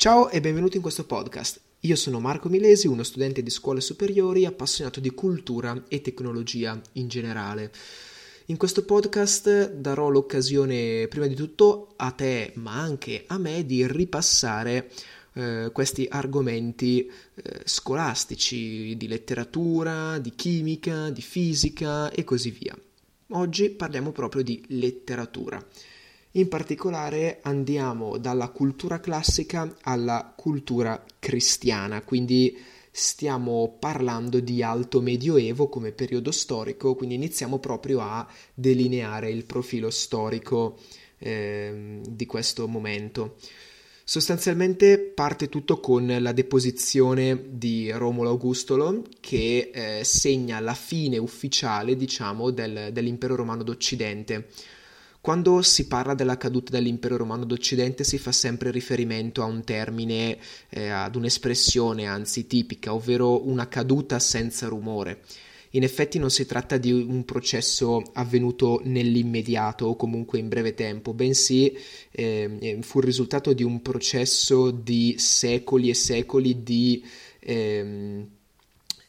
Ciao e benvenuti in questo podcast. Io sono Marco Milesi, uno studente di scuole superiori appassionato di cultura e tecnologia in generale. In questo podcast darò l'occasione prima di tutto a te, ma anche a me, di ripassare eh, questi argomenti eh, scolastici di letteratura, di chimica, di fisica e così via. Oggi parliamo proprio di letteratura. In particolare andiamo dalla cultura classica alla cultura cristiana, quindi stiamo parlando di alto medioevo come periodo storico, quindi iniziamo proprio a delineare il profilo storico eh, di questo momento. Sostanzialmente parte tutto con la deposizione di Romolo Augustolo che eh, segna la fine ufficiale, diciamo, del, dell'impero romano d'Occidente. Quando si parla della caduta dell'impero romano d'Occidente si fa sempre riferimento a un termine, eh, ad un'espressione anzi tipica, ovvero una caduta senza rumore. In effetti non si tratta di un processo avvenuto nell'immediato o comunque in breve tempo, bensì eh, fu il risultato di un processo di secoli e secoli di, eh,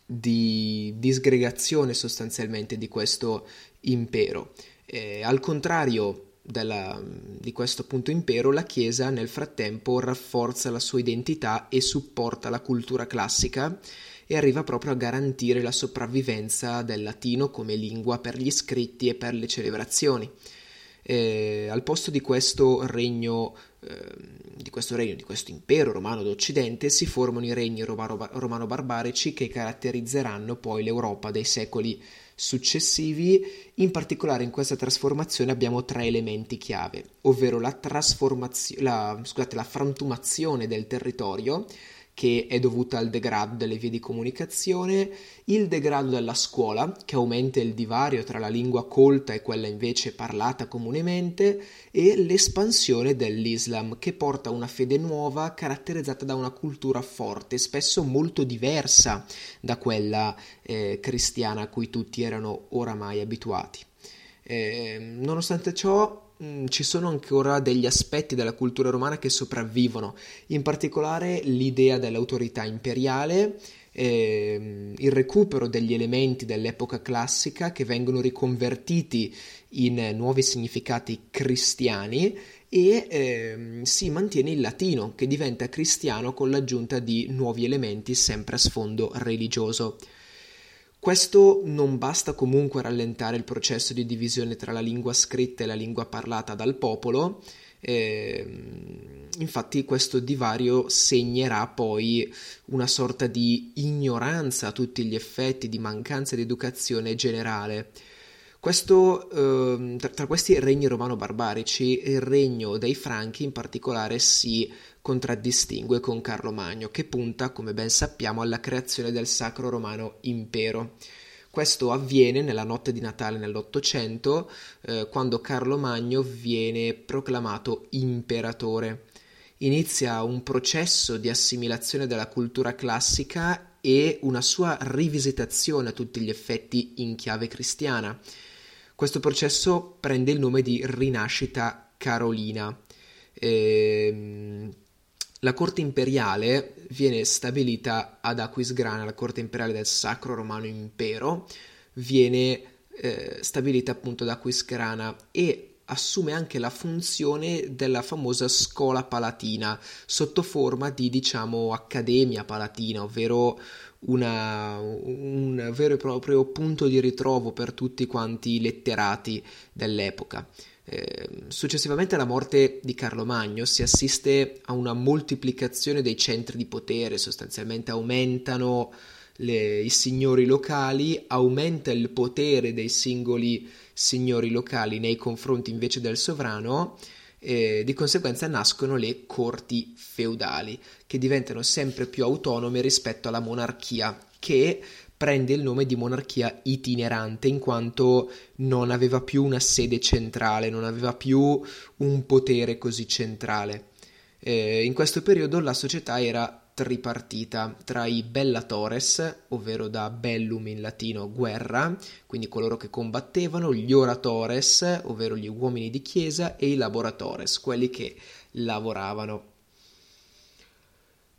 di disgregazione sostanzialmente di questo impero. Eh, al contrario della, di questo appunto impero, la Chiesa nel frattempo rafforza la sua identità e supporta la cultura classica e arriva proprio a garantire la sopravvivenza del latino come lingua per gli scritti e per le celebrazioni. Eh, al posto di questo regno, eh, di questo regno, di questo impero romano d'Occidente, si formano i regni romano-barbarici che caratterizzeranno poi l'Europa dei secoli successivi, in particolare in questa trasformazione abbiamo tre elementi chiave, ovvero la, la, scusate, la frantumazione del territorio, che è dovuta al degrado delle vie di comunicazione, il degrado della scuola, che aumenta il divario tra la lingua colta e quella invece parlata comunemente, e l'espansione dell'Islam, che porta una fede nuova caratterizzata da una cultura forte, spesso molto diversa da quella eh, cristiana a cui tutti erano oramai abituati. Eh, nonostante ciò, Mm, ci sono ancora degli aspetti della cultura romana che sopravvivono, in particolare l'idea dell'autorità imperiale, eh, il recupero degli elementi dell'epoca classica che vengono riconvertiti in nuovi significati cristiani e eh, si mantiene il latino che diventa cristiano con l'aggiunta di nuovi elementi sempre a sfondo religioso. Questo non basta comunque a rallentare il processo di divisione tra la lingua scritta e la lingua parlata dal popolo, eh, infatti questo divario segnerà poi una sorta di ignoranza a tutti gli effetti, di mancanza di educazione generale. Questo, eh, tra, tra, questi regni romano-barbarici, il regno dei Franchi in particolare si contraddistingue con Carlo Magno, che punta, come ben sappiamo, alla creazione del Sacro Romano Impero. Questo avviene nella notte di Natale nell'Ottocento, eh, quando Carlo Magno viene proclamato imperatore. Inizia un processo di assimilazione della cultura classica e una sua rivisitazione a tutti gli effetti in chiave cristiana. Questo processo prende il nome di Rinascita Carolina. Ehm, la corte imperiale viene stabilita ad Aquisgrana, la corte imperiale del Sacro Romano Impero, viene eh, stabilita appunto ad Aquisgrana e assume anche la funzione della famosa scuola palatina sotto forma di diciamo accademia palatina, ovvero una, un vero e proprio punto di ritrovo per tutti quanti i letterati dell'epoca. Eh, successivamente alla morte di Carlo Magno si assiste a una moltiplicazione dei centri di potere, sostanzialmente aumentano le, i signori locali, aumenta il potere dei singoli signori locali nei confronti invece del sovrano e di conseguenza nascono le corti feudali che diventano sempre più autonome rispetto alla monarchia che prende il nome di monarchia itinerante in quanto non aveva più una sede centrale, non aveva più un potere così centrale. Eh, in questo periodo la società era tripartita tra i bellatores, ovvero da bellum in latino guerra, quindi coloro che combattevano, gli oratores, ovvero gli uomini di chiesa, e i laboratores, quelli che lavoravano.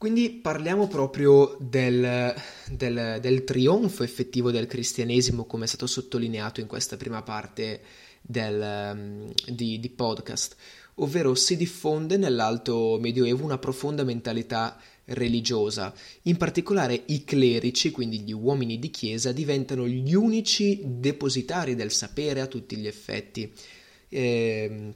Quindi parliamo proprio del, del, del, trionfo effettivo del cristianesimo, come è stato sottolineato in questa prima parte del, di, di podcast, ovvero si diffonde nell'alto medioevo una profonda mentalità religiosa. In particolare i clerici, quindi gli uomini di chiesa, diventano gli unici depositari del sapere a tutti gli effetti. Eh,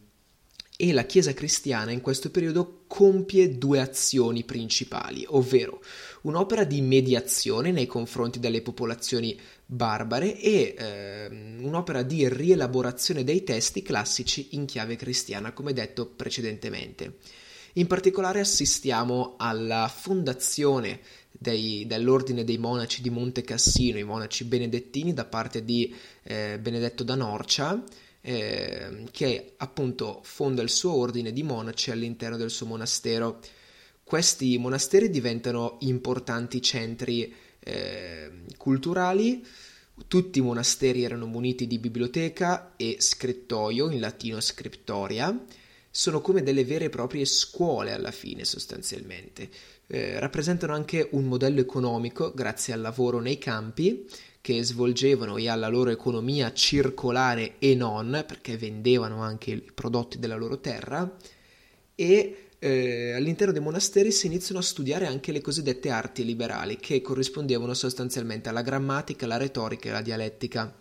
e la Chiesa cristiana in questo periodo compie due azioni principali, ovvero un'opera di mediazione nei confronti delle popolazioni barbare e eh, un'opera di rielaborazione dei testi classici in chiave cristiana, come detto precedentemente. In particolare assistiamo alla fondazione dei, dell'ordine dei monaci di Monte Cassino, i monaci benedettini da parte di eh, Benedetto da Norcia, eh, che appunto fonda il suo ordine di monaci all'interno del suo monastero. Questi monasteri diventano importanti centri eh, culturali, tutti i monasteri erano muniti di biblioteca e scrittoio, in latino scriptoria, sono come delle vere e proprie scuole alla fine sostanzialmente. Eh, rappresentano anche un modello economico grazie al lavoro nei campi che svolgevano e alla loro economia circolare e non, perché vendevano anche i prodotti della loro terra, e eh, all'interno dei monasteri si iniziano a studiare anche le cosiddette arti liberali, che corrispondevano sostanzialmente alla grammatica, alla retorica e alla dialettica.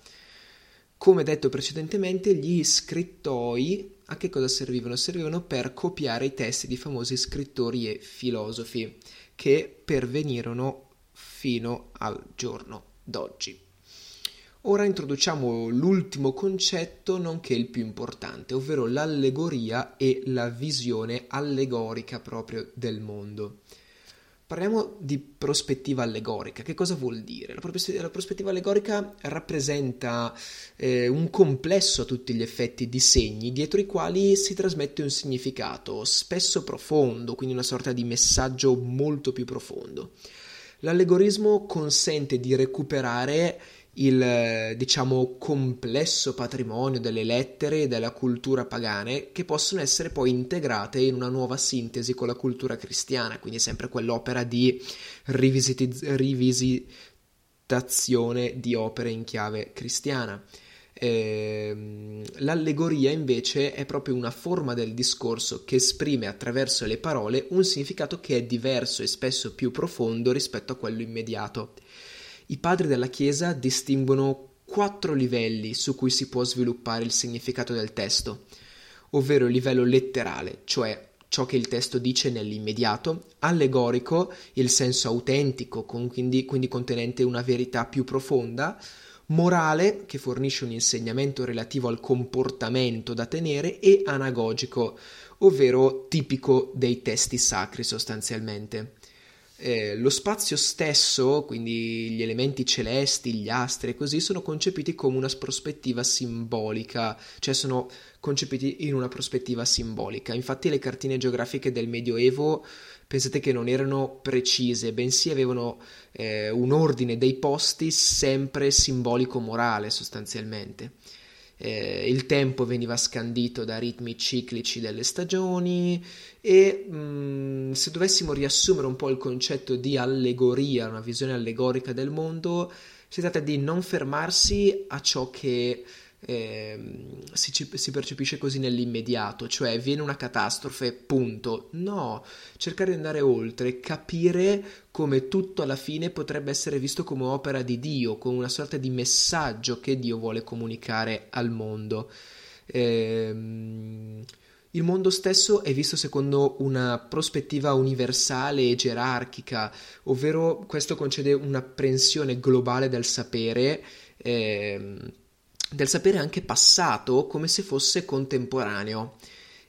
Come detto precedentemente, gli scrittoi a che cosa servivano? Servivano per copiare i testi di famosi scrittori e filosofi che pervenirono fino al giorno d'oggi. Ora introduciamo l'ultimo concetto, nonché il più importante, ovvero l'allegoria e la visione allegorica proprio del mondo. Parliamo di prospettiva allegorica. Che cosa vuol dire? La, pros- la prospettiva allegorica rappresenta eh, un complesso a tutti gli effetti di segni dietro i quali si trasmette un significato, spesso profondo, quindi una sorta di messaggio molto più profondo. L'allegorismo consente di recuperare il diciamo complesso patrimonio delle lettere e della cultura pagane che possono essere poi integrate in una nuova sintesi con la cultura cristiana, quindi sempre quell'opera di rivisiti- rivisitazione di opere in chiave cristiana. Eh, l'allegoria invece è proprio una forma del discorso che esprime attraverso le parole un significato che è diverso e spesso più profondo rispetto a quello immediato. I padri della Chiesa distinguono quattro livelli su cui si può sviluppare il significato del testo, ovvero il livello letterale, cioè ciò che il testo dice nell'immediato, allegorico, il senso autentico, quindi, quindi contenente una verità più profonda, morale, che fornisce un insegnamento relativo al comportamento da tenere, e anagogico, ovvero tipico dei testi sacri sostanzialmente. Eh, lo spazio stesso, quindi gli elementi celesti, gli astri e così, sono concepiti come una prospettiva simbolica, cioè sono concepiti in una prospettiva simbolica. Infatti le cartine geografiche del Medioevo pensate che non erano precise, bensì avevano eh, un ordine dei posti sempre simbolico-morale sostanzialmente. Eh, il tempo veniva scandito da ritmi ciclici delle stagioni e mh, mm, se dovessimo riassumere un po' il concetto di allegoria, una visione allegorica del mondo, si tratta di non fermarsi a ciò che eh, si, si, percepisce così nell'immediato, cioè viene una catastrofe, punto. No, cercare di andare oltre, capire come tutto alla fine potrebbe essere visto come opera di Dio, come una sorta di messaggio che Dio vuole comunicare al mondo. Eh, il mondo stesso è visto secondo una prospettiva universale e gerarchica, ovvero questo concede un'apprensione globale del sapere. Eh, del sapere anche passato come se fosse contemporaneo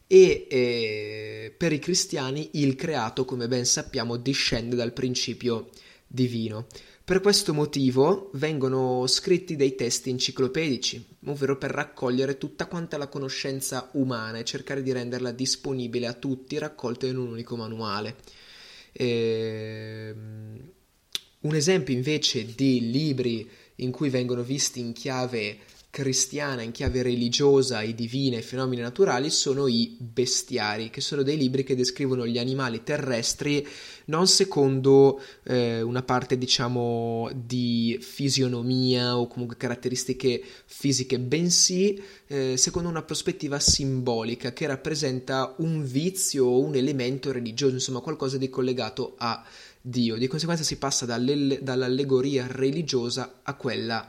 e eh, per i cristiani il creato, come ben sappiamo, discende dal principio divino. Per questo motivo vengono scritti dei testi enciclopedici, ovvero per raccogliere tutta quanta la conoscenza umana e cercare di renderla disponibile a tutti, raccolta in un unico manuale. E... Ehm, un esempio invece di libri in cui vengono visti in chiave cristiana, in chiave religiosa e divina e fenomeni naturali sono i bestiari, che sono dei libri che descrivono gli animali terrestri non secondo eh, una parte diciamo di fisionomia o comunque caratteristiche fisiche, bensì eh, secondo una prospettiva simbolica che rappresenta un vizio o un elemento religioso, insomma qualcosa di collegato a Dio. Di conseguenza si passa dall'allegoria religiosa a quella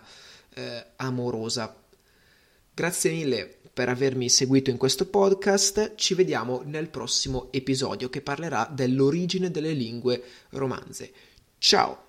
eh, amorosa. Grazie mille per avermi seguito in questo podcast, ci vediamo nel prossimo episodio che parlerà dell'origine delle lingue romanze. Ciao!